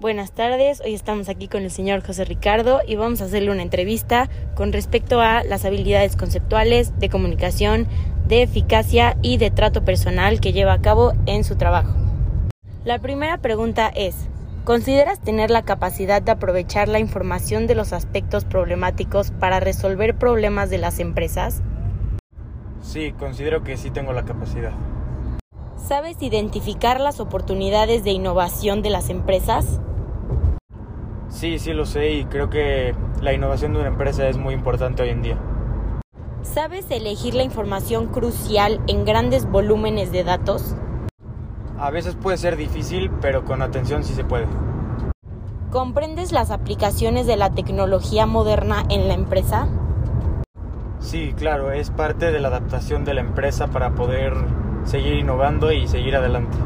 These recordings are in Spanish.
Buenas tardes, hoy estamos aquí con el señor José Ricardo y vamos a hacerle una entrevista con respecto a las habilidades conceptuales de comunicación, de eficacia y de trato personal que lleva a cabo en su trabajo. La primera pregunta es, ¿consideras tener la capacidad de aprovechar la información de los aspectos problemáticos para resolver problemas de las empresas? Sí, considero que sí tengo la capacidad. ¿Sabes identificar las oportunidades de innovación de las empresas? Sí, sí lo sé y creo que la innovación de una empresa es muy importante hoy en día. ¿Sabes elegir la información crucial en grandes volúmenes de datos? A veces puede ser difícil, pero con atención sí se puede. ¿Comprendes las aplicaciones de la tecnología moderna en la empresa? Sí, claro, es parte de la adaptación de la empresa para poder seguir innovando y seguir adelante.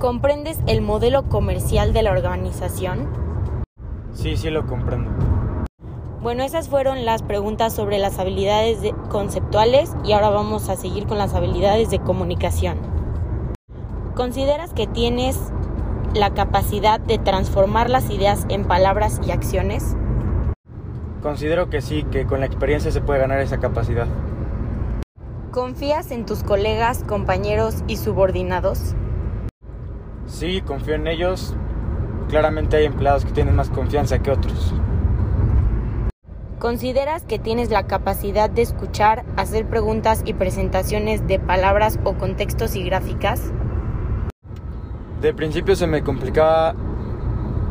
¿Comprendes el modelo comercial de la organización? Sí, sí lo comprendo. Bueno, esas fueron las preguntas sobre las habilidades conceptuales y ahora vamos a seguir con las habilidades de comunicación. ¿Consideras que tienes la capacidad de transformar las ideas en palabras y acciones? Considero que sí, que con la experiencia se puede ganar esa capacidad. ¿Confías en tus colegas, compañeros y subordinados? Sí, confío en ellos claramente hay empleados que tienen más confianza que otros. ¿Consideras que tienes la capacidad de escuchar, hacer preguntas y presentaciones de palabras o contextos y gráficas? De principio se me complicaba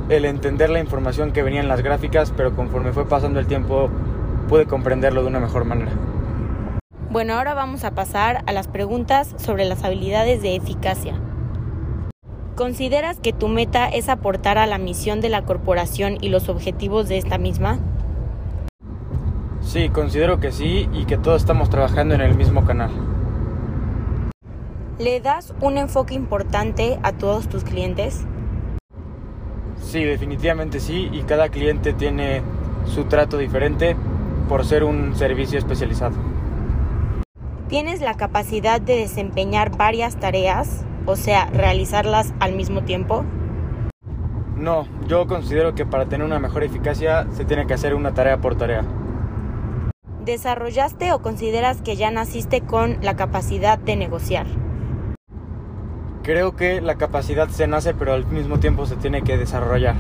el entender la información que venía en las gráficas, pero conforme fue pasando el tiempo pude comprenderlo de una mejor manera. Bueno, ahora vamos a pasar a las preguntas sobre las habilidades de eficacia. ¿Consideras que tu meta es aportar a la misión de la corporación y los objetivos de esta misma? Sí, considero que sí y que todos estamos trabajando en el mismo canal. ¿Le das un enfoque importante a todos tus clientes? Sí, definitivamente sí, y cada cliente tiene su trato diferente por ser un servicio especializado. ¿Tienes la capacidad de desempeñar varias tareas? O sea, realizarlas al mismo tiempo? No, yo considero que para tener una mejor eficacia se tiene que hacer una tarea por tarea. ¿Desarrollaste o consideras que ya naciste con la capacidad de negociar? Creo que la capacidad se nace pero al mismo tiempo se tiene que desarrollar.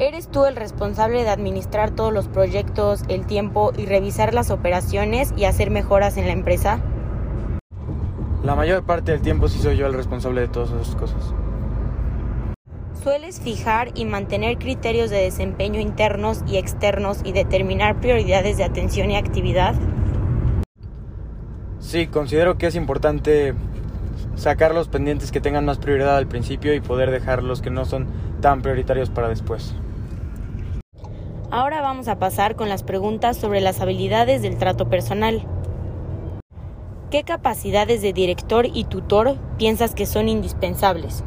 ¿Eres tú el responsable de administrar todos los proyectos, el tiempo y revisar las operaciones y hacer mejoras en la empresa? La mayor parte del tiempo sí soy yo el responsable de todas esas cosas. ¿Sueles fijar y mantener criterios de desempeño internos y externos y determinar prioridades de atención y actividad? Sí, considero que es importante sacar los pendientes que tengan más prioridad al principio y poder dejar los que no son tan prioritarios para después. Ahora vamos a pasar con las preguntas sobre las habilidades del trato personal. ¿Qué capacidades de director y tutor piensas que son indispensables?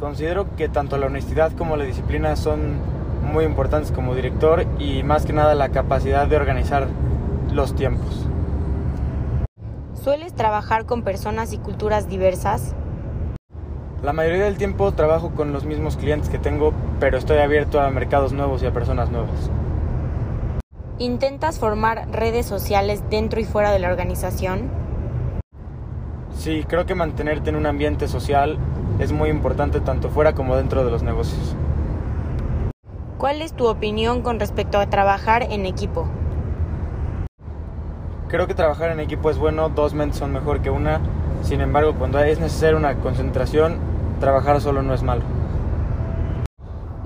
Considero que tanto la honestidad como la disciplina son muy importantes como director y más que nada la capacidad de organizar los tiempos. ¿Sueles trabajar con personas y culturas diversas? La mayoría del tiempo trabajo con los mismos clientes que tengo, pero estoy abierto a mercados nuevos y a personas nuevas. ¿Intentas formar redes sociales dentro y fuera de la organización? Sí, creo que mantenerte en un ambiente social es muy importante tanto fuera como dentro de los negocios. ¿Cuál es tu opinión con respecto a trabajar en equipo? Creo que trabajar en equipo es bueno, dos mentes son mejor que una, sin embargo cuando es necesaria una concentración, trabajar solo no es malo.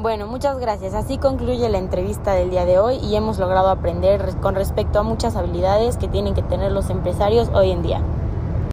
Bueno, muchas gracias. Así concluye la entrevista del día de hoy y hemos logrado aprender con respecto a muchas habilidades que tienen que tener los empresarios hoy en día.